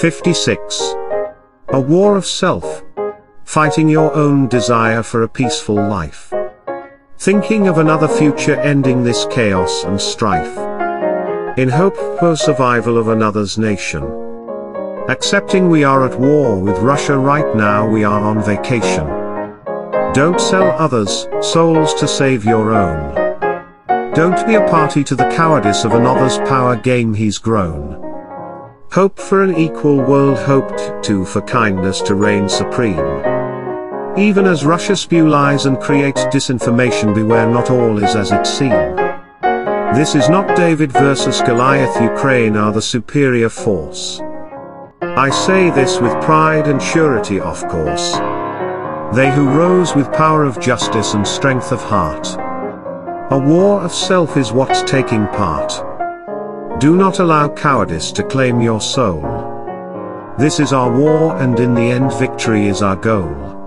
56. A war of self. Fighting your own desire for a peaceful life. Thinking of another future ending this chaos and strife. In hope for survival of another's nation. Accepting we are at war with Russia right now we are on vacation. Don't sell others' souls to save your own. Don't be a party to the cowardice of another's power game he's grown. Hope for an equal world hoped to for kindness to reign supreme. Even as Russia spew lies and creates disinformation beware not all is as it seems. This is not David versus Goliath Ukraine are the superior force. I say this with pride and surety of course. They who rose with power of justice and strength of heart. A war of self is what's taking part. Do not allow cowardice to claim your soul. This is our war and in the end victory is our goal.